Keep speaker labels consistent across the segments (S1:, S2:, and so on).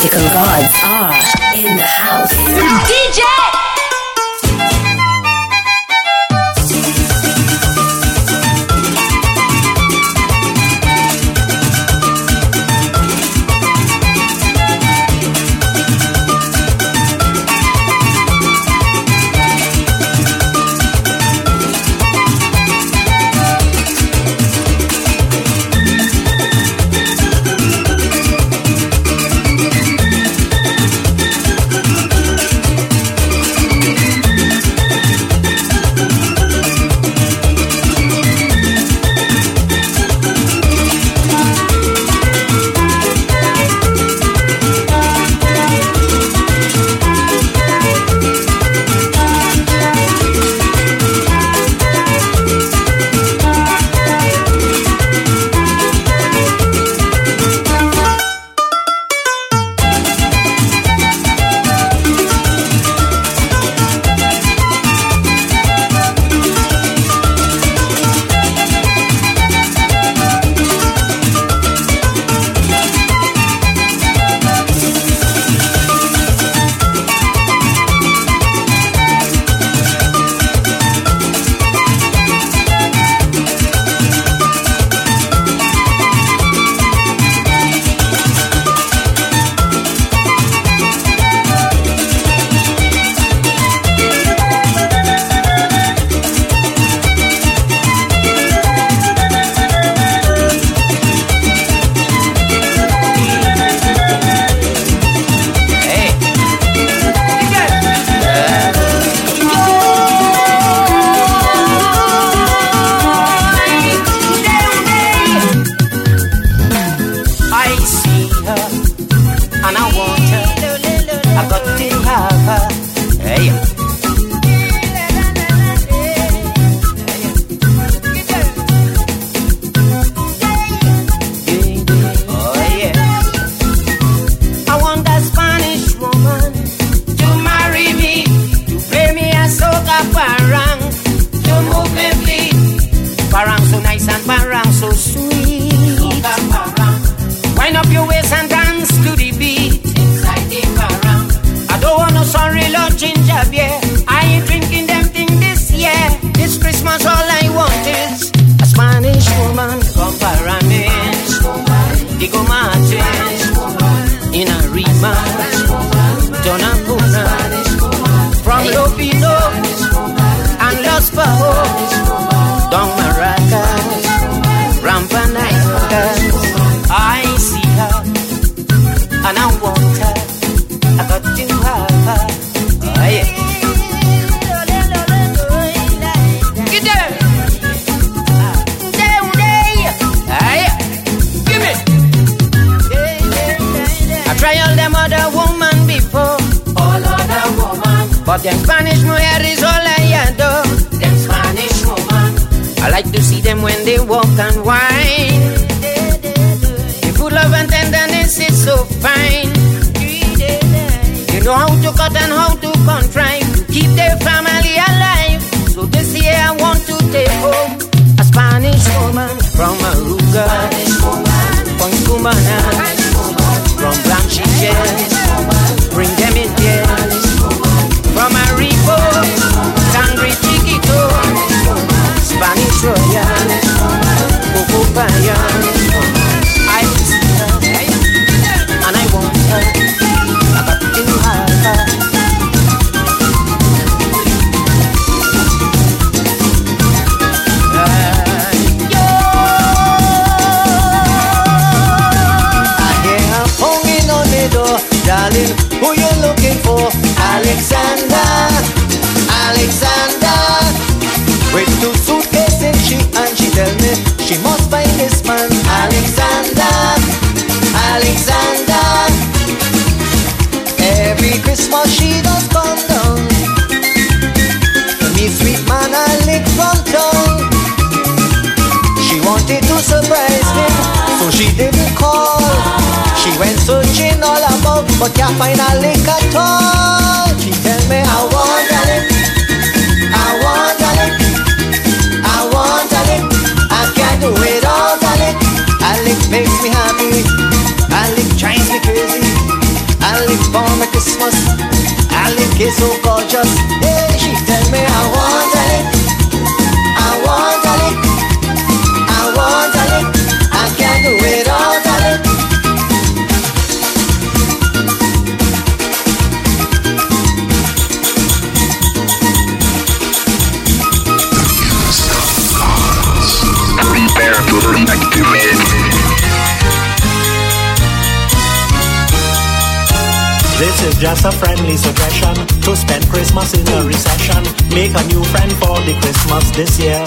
S1: musical gods. ya finally got told.
S2: She
S3: tell me I want darling, I want darling,
S2: I want darling. I can't do it all, darling. Alex makes me happy. Alex drives me crazy. Alex for my Christmas. Alex is so
S3: gorgeous. Yeah, she
S4: tell me I want darling. Just a friendly suggestion to spend Christmas in a recession. Make a new friend for the Christmas this year.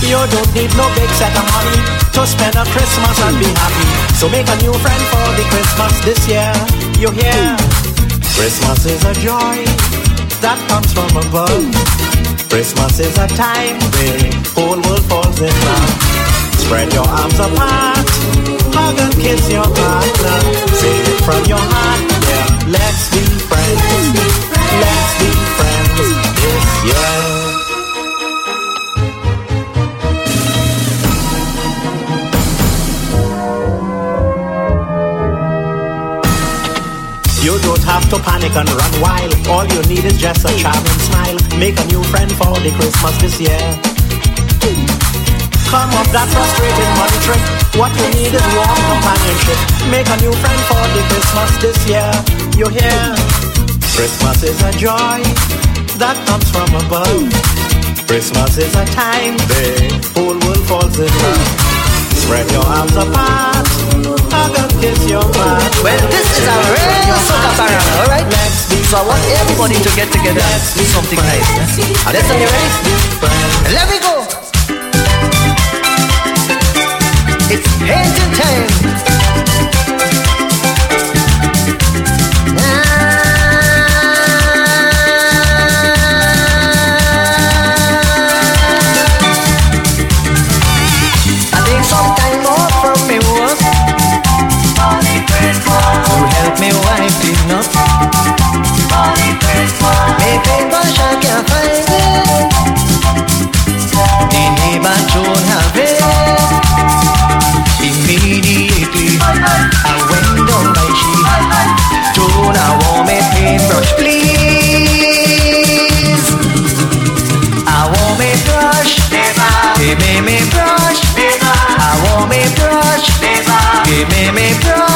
S4: You don't need no big set of money to spend a Christmas and be happy. So make a new friend for the Christmas this year. You hear? Christmas is a joy that comes from above. Christmas is a time where whole world falls in love. Spread your arms apart, hug and kiss your partner. Say it from your heart, yeah. Let's be friends, let's be friends this year. You don't have to panic and run wild. All you need is just a charming smile. Make a new friend for the Christmas this year. Come off that frustrated money trick. What you need is warm companionship. Make a new friend for the Christmas this year. You hear? Christmas is a joy that comes from above. Christmas is a time the whole world falls in love. Spread your arms apart, hug kiss your heart.
S2: Well, this is a real soca party, alright?
S4: Let's be
S2: So I want everybody to get together and do something nice. Listen, you ready? Let me go. It's painting time. I Give me me brush.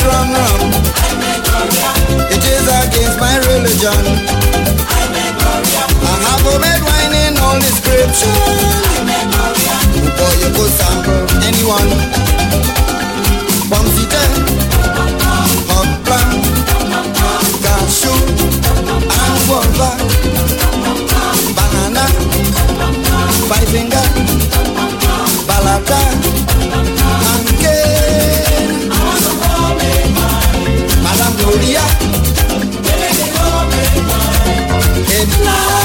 S5: is wrong. It is against my religion. I have homemade wine in all description. Before you could sample anyone. Bombsite, hopla, cashew, and guava, banana, five finger, balata.
S6: love.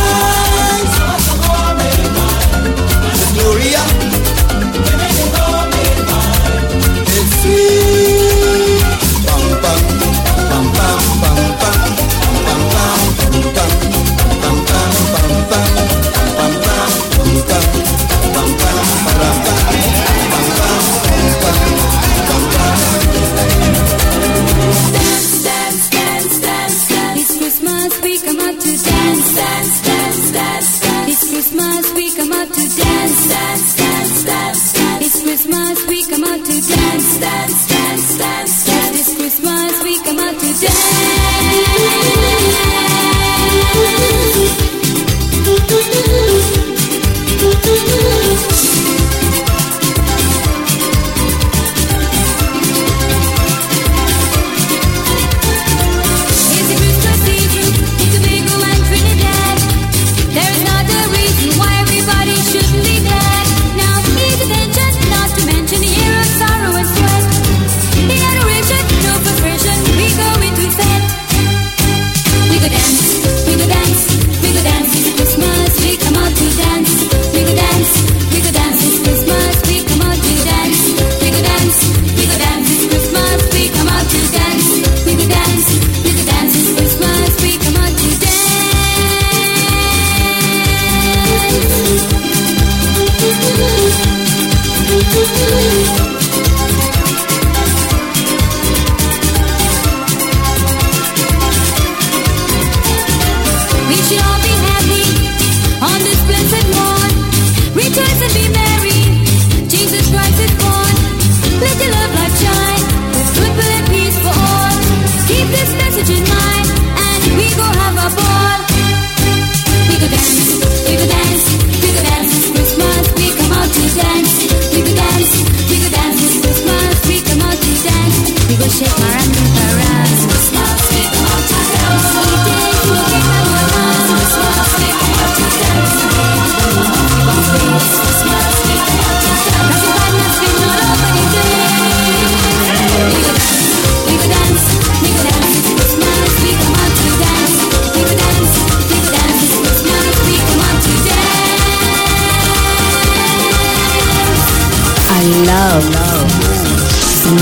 S7: love.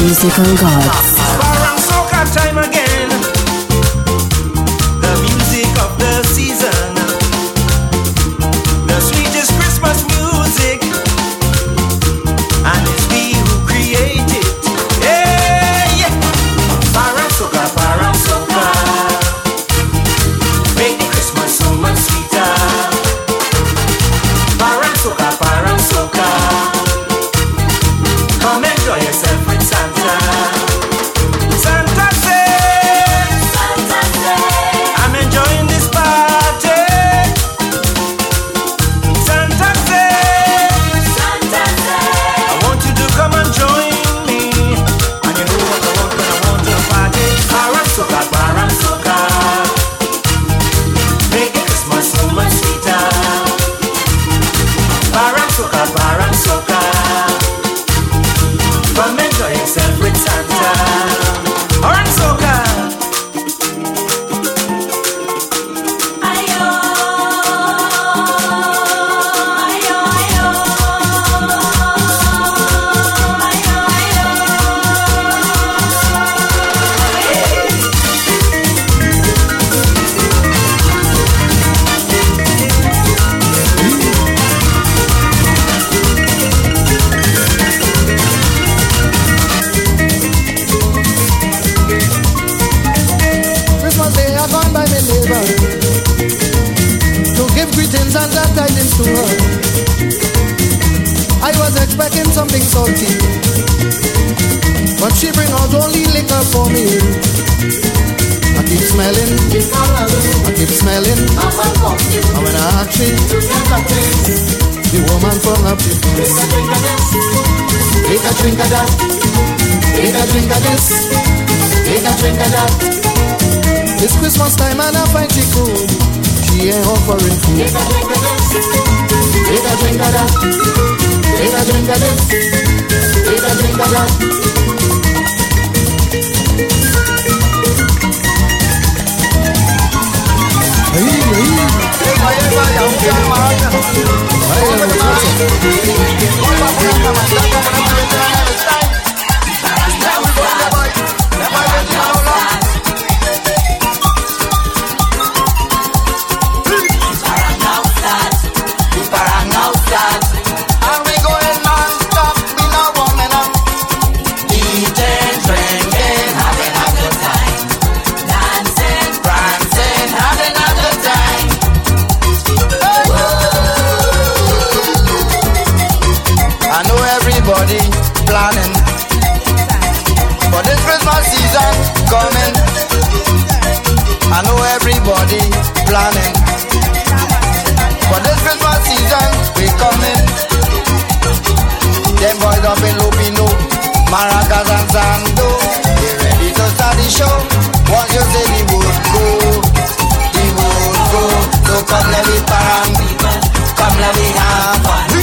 S7: Musical gods.
S5: something. But she bring out only liquor
S8: for me. I keep smelling, I keep smelling. I when I ask she, the woman from up she. Take a drink of that, take a drink of this, take a drink of that. It's Christmas time and I find she cool. She ain't offering food. Take a drink of this, take a drink of that.
S5: Mira, brincale, mira, brincala. Vaya, vaya, vaya, planning. For this Christmas season, we coming. Them boys up in Lopinot, Maracas and Sando. They ready to start the show. Once you say the word go, the word go. So come let me parang, come let me have fun.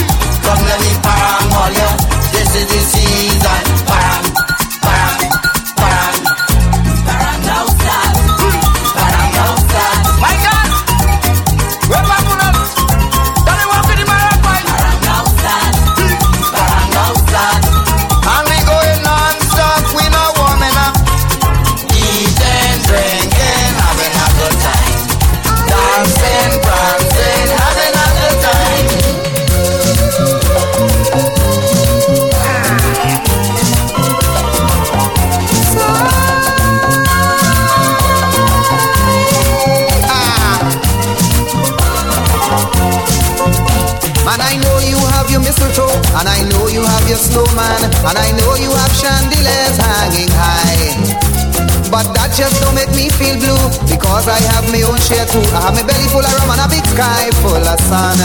S9: share too. I have my belly full of rum and a big sky full of sun.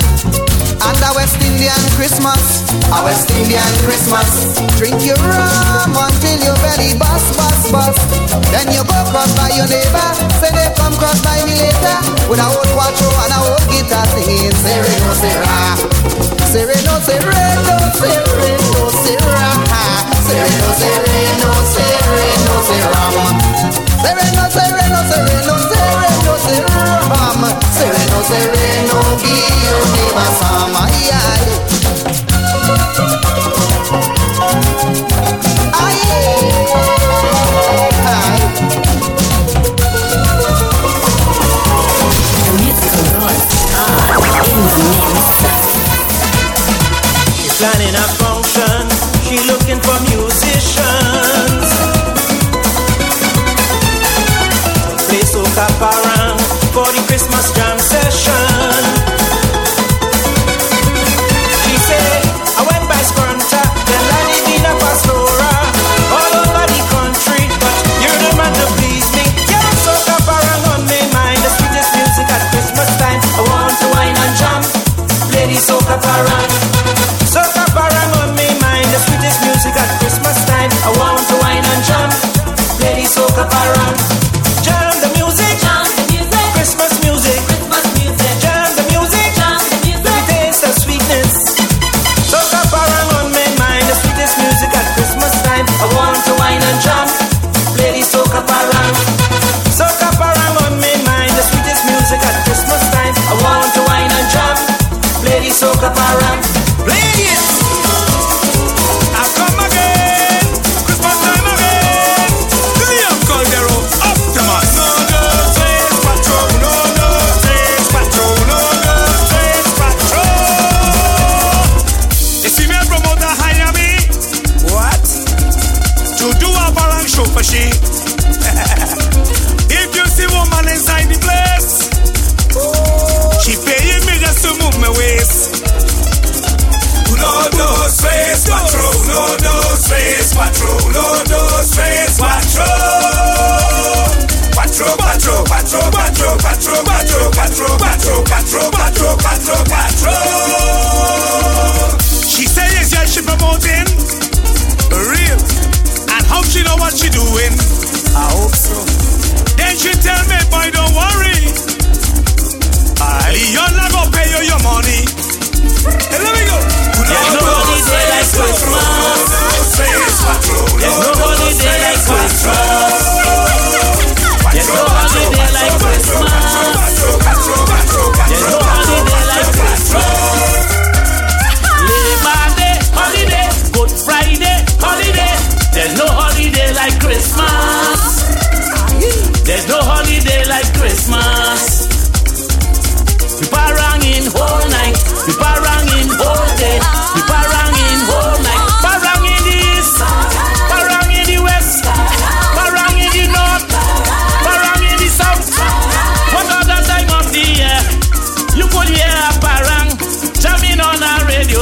S9: And a West Indian Christmas, a West Indian Christmas. Drink your rum until your belly bust, bust, bust. Then you go cross by your neighbor, say they come cross by me later. With a old cuatro and a old guitar singing, Sereno, Sereno, Sereno, Sereno.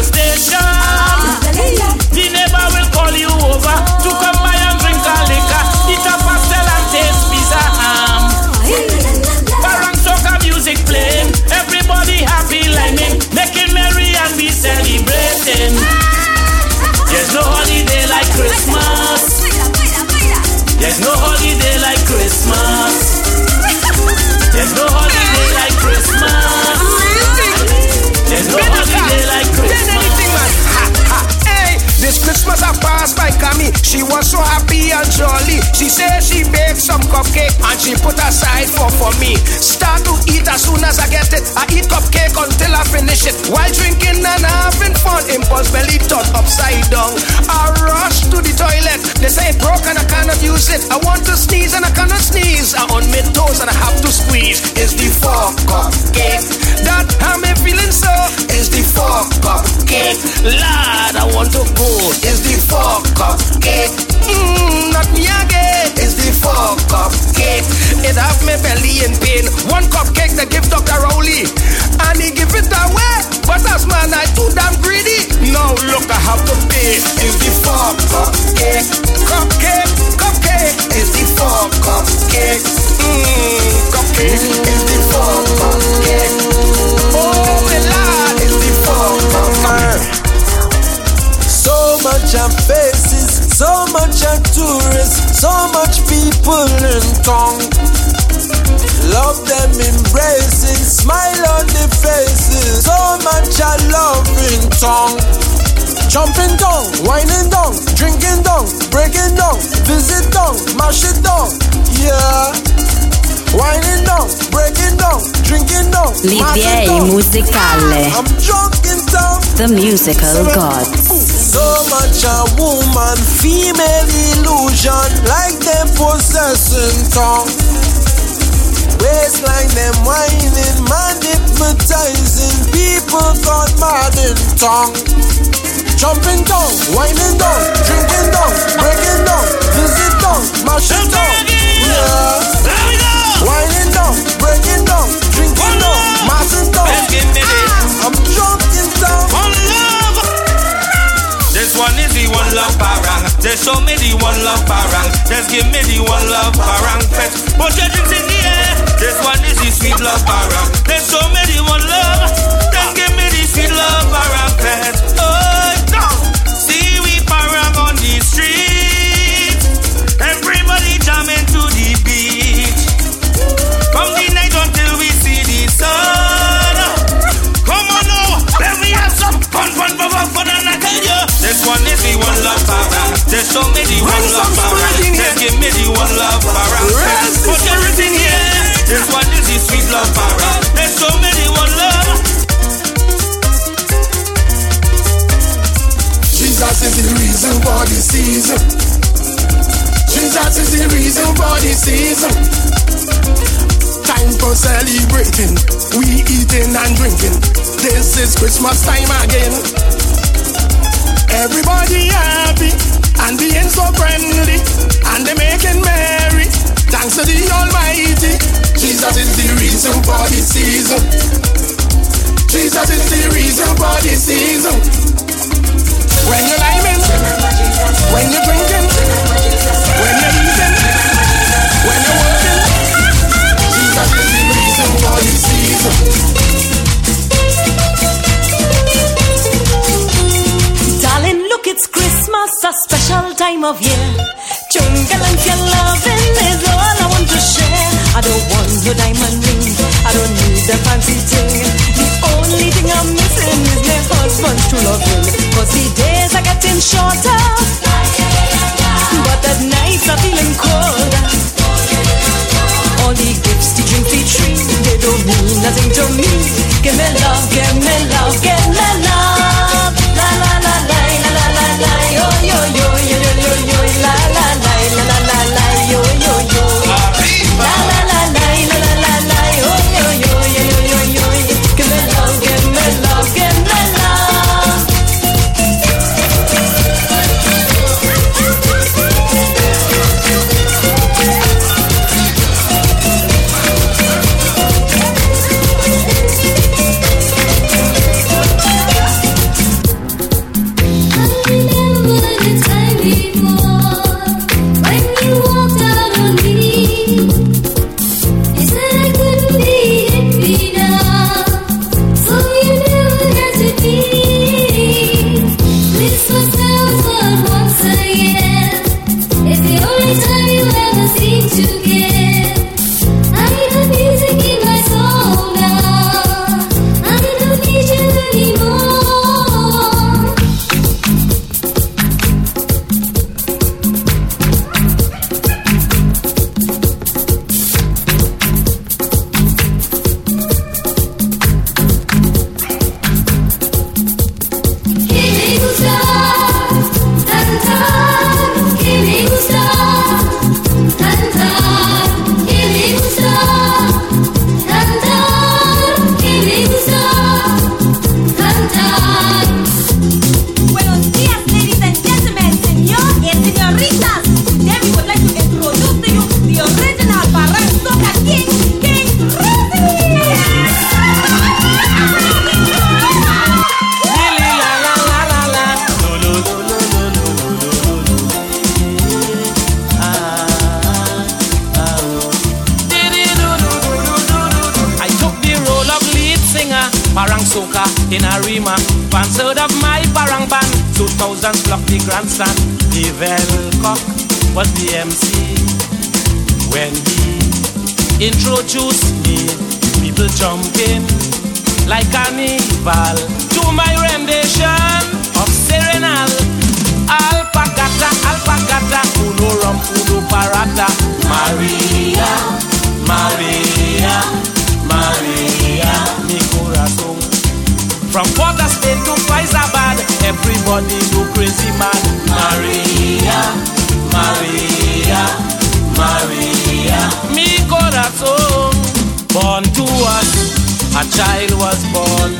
S10: Station.
S11: She said she baked some cupcake and she put aside for for me. Start to eat as soon as I get it. I eat cupcake until I finish it. While drinking and having fun, impulse belly turned upside down. I rush to the toilet. They say it broke and I cannot use it. I want to sneeze and I cannot sneeze. I'm on my toes and I have to squeeze. It's the four cupcake that me feeling so. It's the four cupcake. Lord, I want to go. It's the four cupcake. Mmm, not me again. It's the four cupcake. It have me belly in pain. One cupcake they give Dr. Rowley. And he give it away. But as man, I too damn greedy. Now look, I have to pay. It's the four cupcake. Cupcake, cupcake. It's the four cupcake. Mmm, cupcake. It's the cupcake. Oh, my lord. It's the four cupcake.
S10: So much of faces, so much of tourists, so much people in town. Love them embracing, smile on their faces. So much of love in town. Jumping down, whining down, drinking down, breaking down, visit down, mash it down. Yeah. Whining down, breaking down, drinking down. mash it
S12: L'IPA
S10: down.
S12: musicale.
S10: I'm drunk in town.
S12: The Musical Gods.
S10: So much a woman, female illusion, like them possessing tongue. Waistline them whining, man hypnotizing, people got mad in tongue. Jumping down, whining down, drinking down, breaking down, visit down, mash it down. Yeah. Whining down, breaking down, drinking down, mashing down. I'm drunk in town.
S3: One love. This one is the one love parang. Just show me the one love parang. Just give me the one love parang. Fetch. Put your drinks in the air. This one is the sweet love parang. Just show me the one love. Just give me the sweet love parang. Fetch. This one is the one love parang. Just show me the one love parang. Just give me the one love parang. Put everything here. This one is the sweet love parang. Just show me the one love.
S13: Jesus is the reason for the season. Jesus is the reason for the season. Time for celebrating. We eating and drinking. This is Christmas time again. Everybody happy and being so friendly and they making merry. Thanks to the Almighty. Jesus is the reason for the season. Jesus is the reason for the season. When you're liming, when you're drinking, when you're eating, when you're working, Jesus is the reason for
S14: love, yeah. Jungle and your loving is all I want to share. I don't want your diamond ring. I don't need the fancy thing. The only thing I'm missing is my husband's true loving. Cause the days are getting shorter. But at nights are feeling colder. All the gifts, the drink, the tree, they don't mean nothing to me. Give me love, give me love, give me love. La la yo yo yo yo yo yo la
S7: Soka in Arima. Fans heard of my Parang band, 2000 flock the grandson. Evel Cock was the MC. When he introduced me, people jumping like carnival to my rendition of Serenal. Alpacata, alpacata, uno rum, uno parata. Maria, Maria, Maria, mi corazón. From Port of Spain to Fyzabad, everybody go crazy mad. Maria, Maria, Maria, mi corazón. Born to us, a child was born.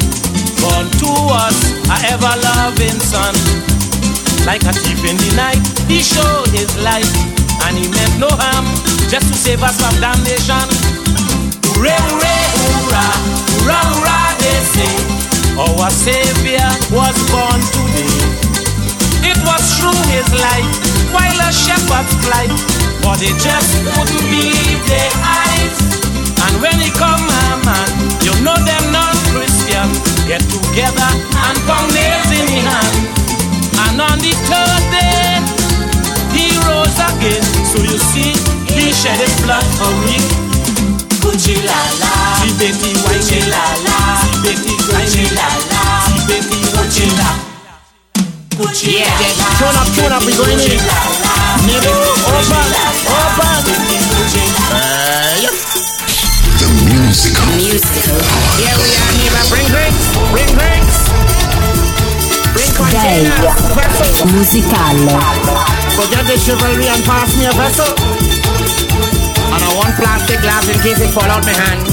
S7: Born to us, a ever loving son. Like a thief in the night, he showed his light, and he meant no harm, just to save us from damnation. Hooray, hooray, hoorah, hoorah, hoorah, they say. Our Savior was born today. It was through his life, while a shepherd's flight, but they just couldn't believe their eyes. And when he come, ah, man, you know them non-Christian get together and pound nails in the hand. And on the third day, he rose again. So you see, he shed his blood for me. Gucci la la, Gucci la la, Tibeti Gucci la la, Tibeti Gucci la. Gucci yeah, yeah. Up, tune up, we going in. Nibble, open, open. Uh, yep.
S15: The musical.
S12: Musical.
S7: Here we are, neighbor. Bring drinks, bring drinks. Bring
S12: Day
S7: containers, vessels.
S12: musicale.
S7: Forget the chivalry and pass me a vessel. And a one plastic glass in case it fall out my hand.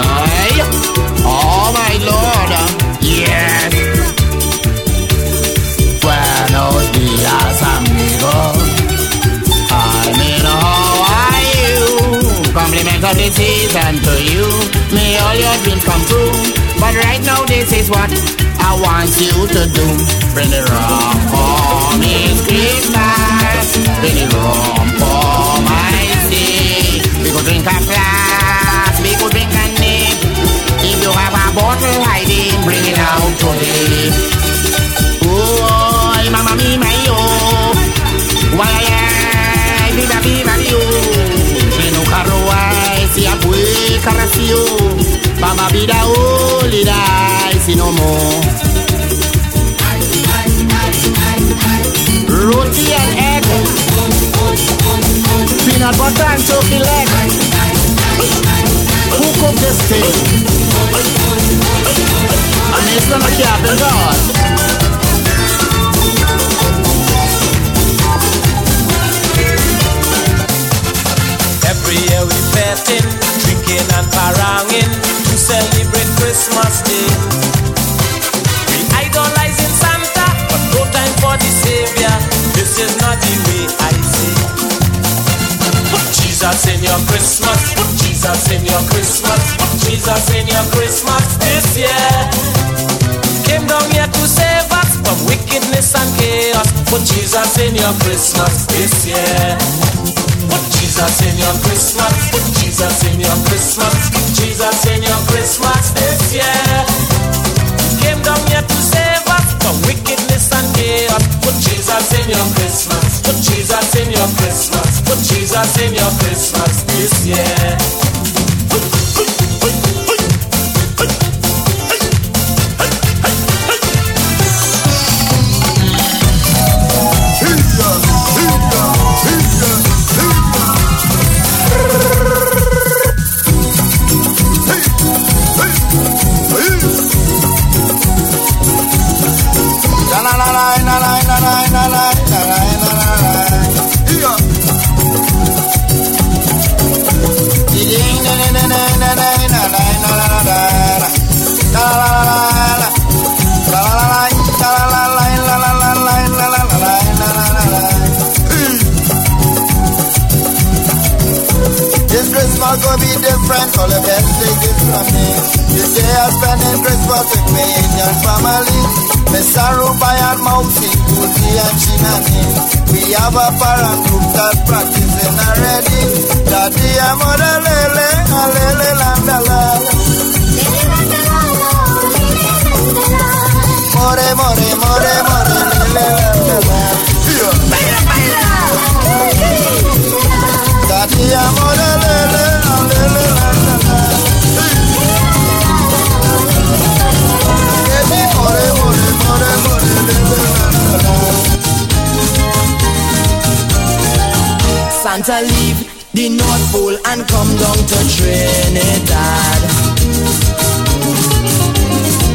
S7: Aye. Oh my lord. Uh, yes. Buenos dias, amigo. I mean, how are you? Compliment of the season to you. May all your dreams come true. But right now, this is what I want you to do. Bring the rum for me, Christmas. Bring the rum for my sea. We could drink a glass, we could drink a you have a bottle hiding, bring it out today. Oh, mama me, my oh. Why
S5: I did a be value. Menu caro, I see a boy carasio. Mama be the only die, see no more. Roti and egg. Peanut butter and chocolate. Who cooked this thing? And it's not a cabin God.
S2: Every year we betting, drinking and paranging to celebrate Christmas Day. We idolizing Santa, but no time for the Savior. This is not the way I see. Put Jesus in your Christmas, Jesus in your Christmas, Jesus in your Christmas this year. Came down here to save us from wickedness and chaos. Put Jesus in your Christmas this year. Put Jesus in your Christmas. Put Jesus in your Christmas. Jesus in your Christmas this year. Came down here to save us from wickedness and chaos. Put Jesus in your Christmas. Put Jesus in your Christmas. Put Jesus in your Christmas this year.
S5: Different, all the best take it from me. This day I spending Christmas with me Indian family. Miss Aruba and Mousy, Tuti and Shinani. We have a parang group that practicing already. Daddy and mother lele, a lele landala. More, more, more, more, lele
S2: Santa leave the North Pole and come down to Trinidad.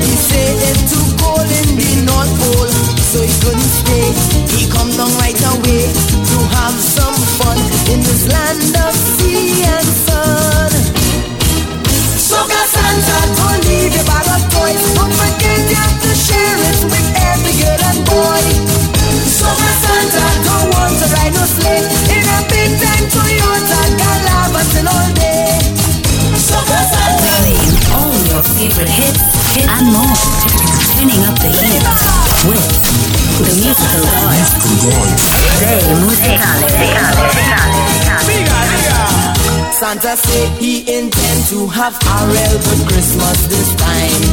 S2: He say it's too cold in the North Pole, so he couldn't stay. He come down right away to have some
S12: favorite hits hits and more. Spinning up the heat with the musical gods. Day
S2: Santa say he intend to have a real good Christmas this time.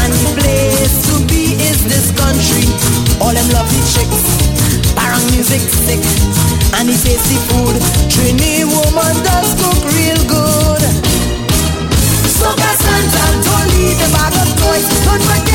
S2: And the place to be is this country. All them lovely chicks, parang music sick, and the tasty food. Trini woman does cook Good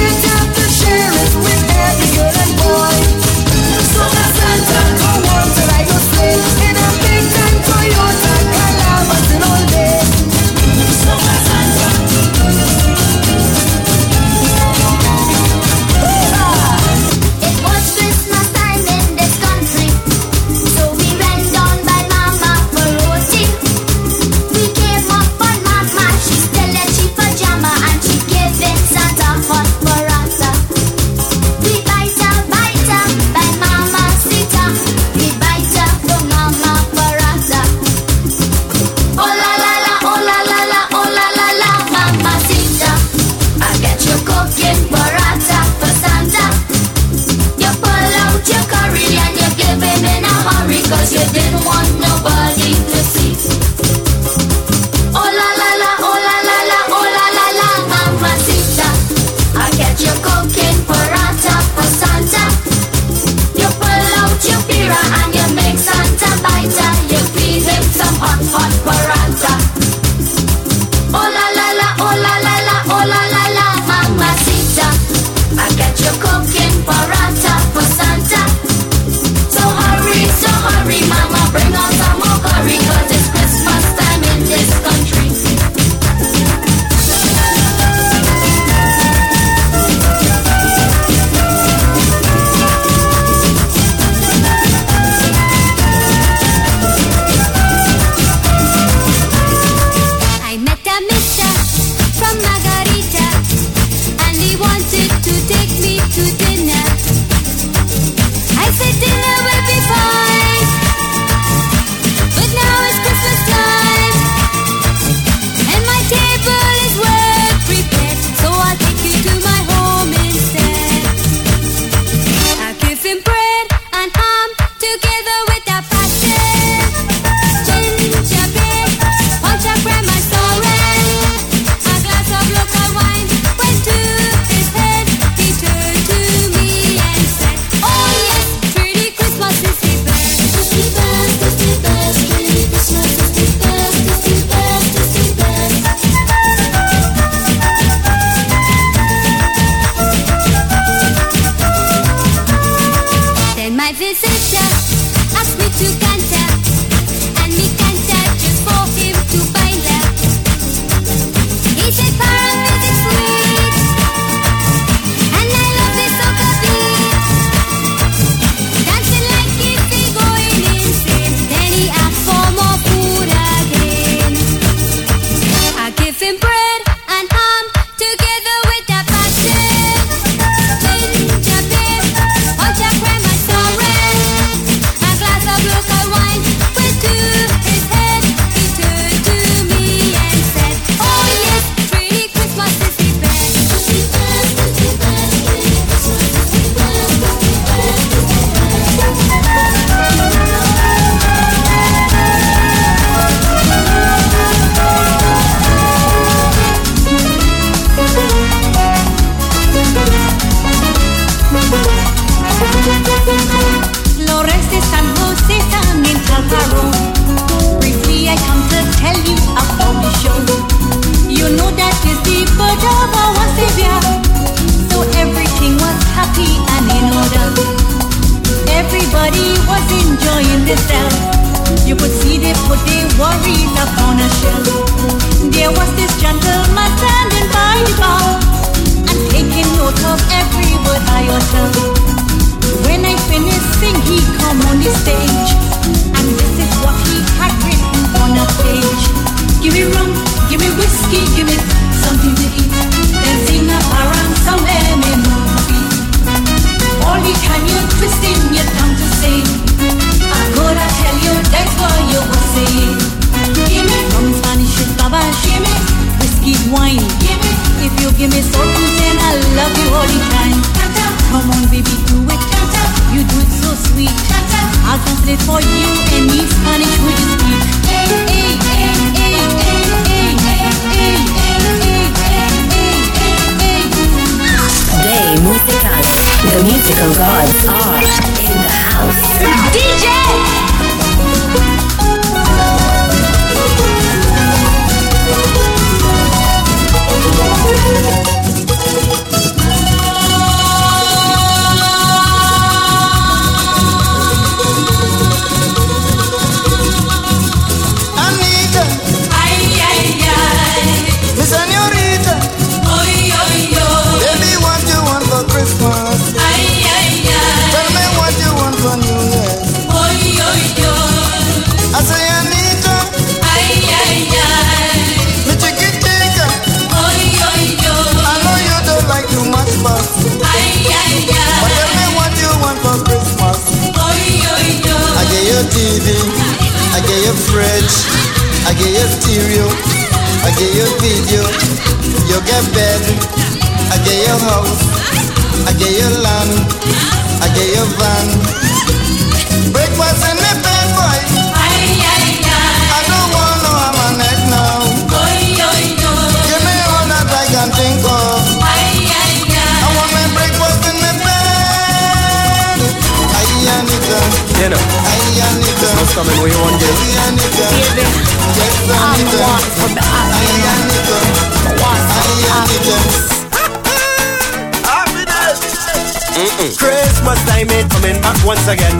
S16: once again.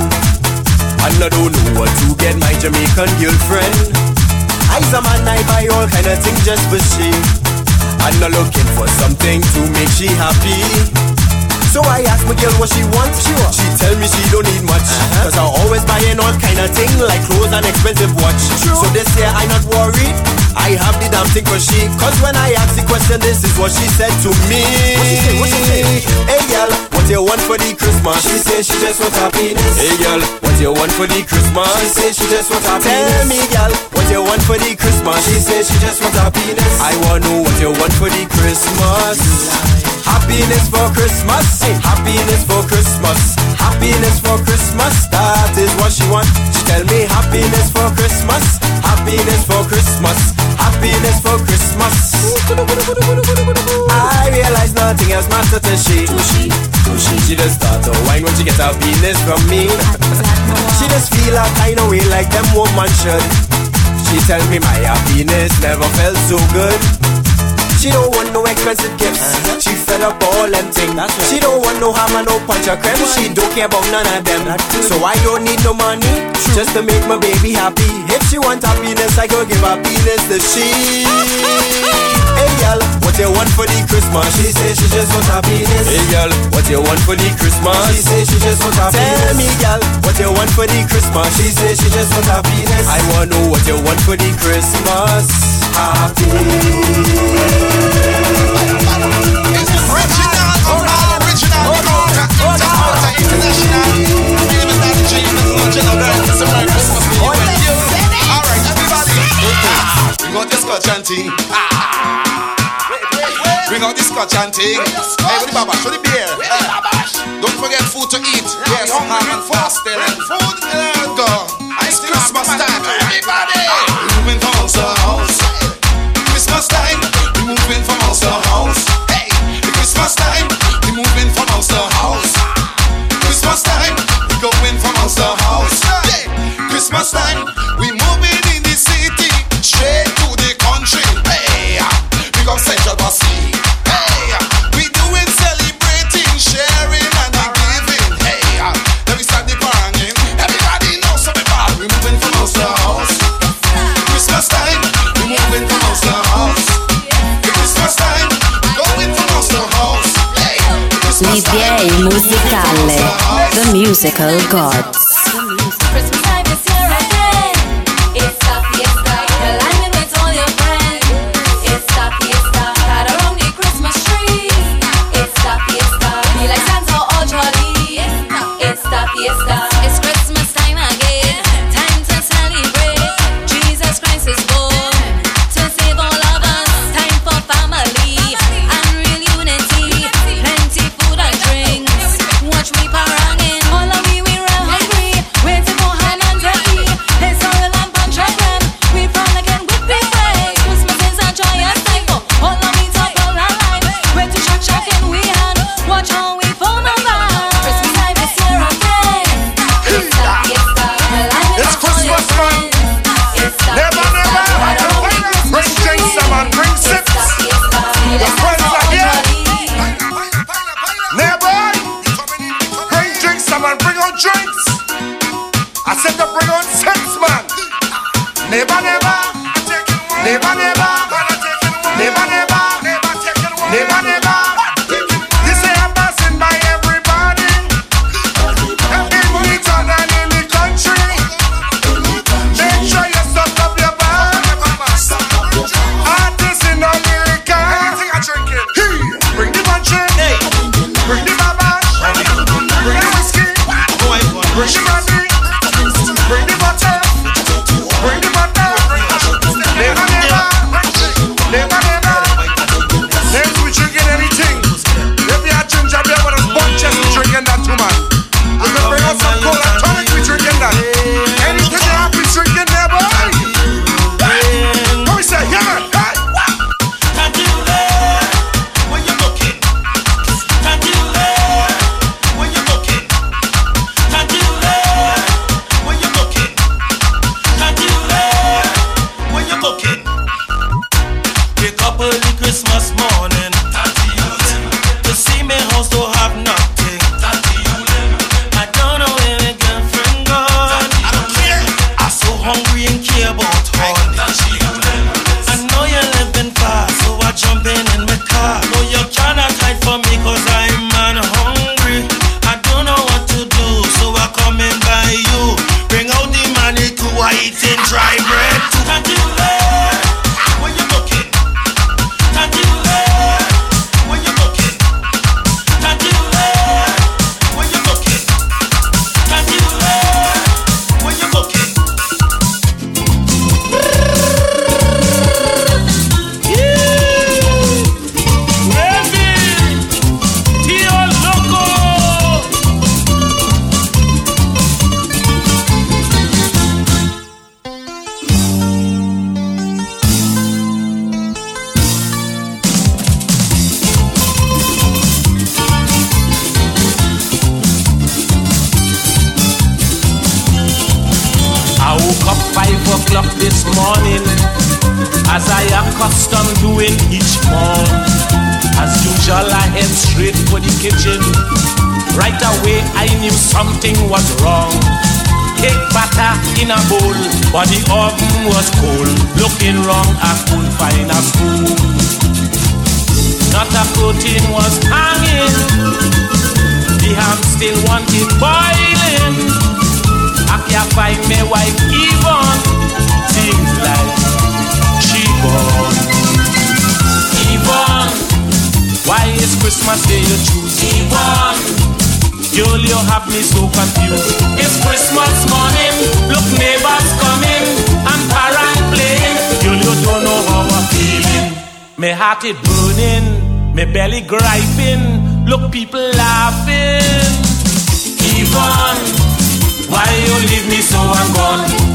S16: And I don't know what to get my Jamaican girlfriend. I's a man, I buy all kind of things just for she. I'm not looking for something to make she happy. So I asked my girl what she wants. Sure. She tell me she don't need much. Uh-huh. Cause I always buying all kind of thing like clothes and expensive watch. So this year I not worried. I have the damn thing for she. Cause when I asked the question, this is what she said to me. What she say? What she say? Hey girl, what you want for the Christmas? She say she just want happiness. Hey girl, what you want for the Christmas? She say she just want happiness. Tell me girl, what you want for the Christmas? She say she just want happiness. I wanna know what you want for the Christmas. Happiness for Christmas, happiness for Christmas, happiness for Christmas. That is what she want. She tell me happiness for Christmas, happiness for Christmas, happiness for Christmas. I realize nothing else matters to she. She just start to whine when she get happiness from me. She just feel a kind of way like them woman should. She tell me my happiness never felt so good. She don't want no expensive gifts. She fed up all them things. She don't want no hammer, no punch or creme. She don't care about none of them. So I don't need no money just to make my baby happy. If she want happiness, I go give happiness to she. Hey girl, what you want for the Christmas? She say she just want happiness. Hey girl, what you want for the Christmas? She say she just want happiness. Tell me girl, what you want for the Christmas? She say she just want happiness. I want to know what you want for the Christmas. Happy.
S17: Bring out the scotch and ting. Bring out the scotch and ting. Hey, what the baba? Show the beer. Eh. Don't forget food to eat. Yes, ham and pastelle and food. Go. It's Christmas time. Everybody. We moving from house to house. Christmas time. We're moving from house to house. Hey, Christmas time. We're moving from house to house. Christmas time. We're going from house to house. Christmas
S3: musicale. The Musical Gods.
S7: knew something was wrong. Cake batter in a bowl, but the oven was cold. Looking wrong, I couldn't find a spoon. Not a protein was hanging. The ham still wanted boiling. I can't find my wife Yvonne. things like she born. Why is Christmas Day you choose? Even. Julio have me so confused. It's Christmas morning, look neighbors coming, and parang playing. Julio don't know how I'm feeling. My heart is burning, my belly griping, look people laughing. Yvonne why you leave me so I'm gone?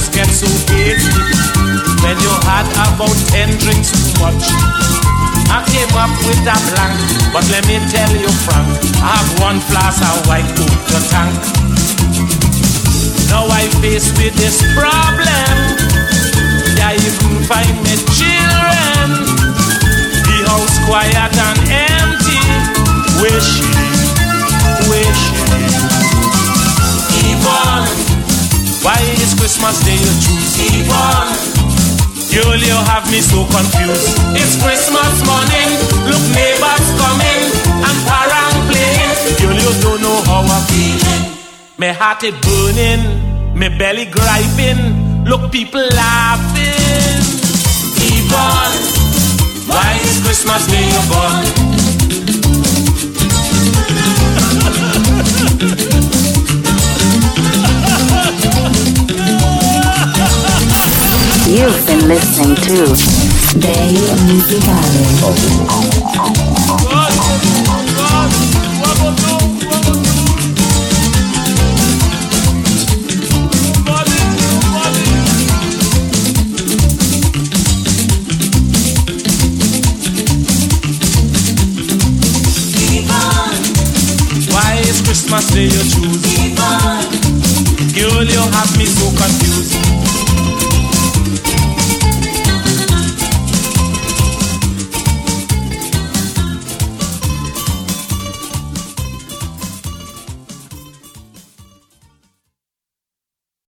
S7: just get so guilty when you had about ten drinks too much. I came up with a blank, but let me tell you frank, I have one flask of White Oak to tank. Now I face with this problem. Christmas Day you choose? Yvonne, girl, you have me so confused. It's Christmas morning, look neighbors coming and parang playing. Girl, you don't know how I'm feeling. My heart is burning, my belly griping. Look, people laughing. Yvonne, why is Christmas Day you born?
S1: You've been listening to Day Musicale.
S7: Why is Christmas Day you choose? Girl, you have me so confused.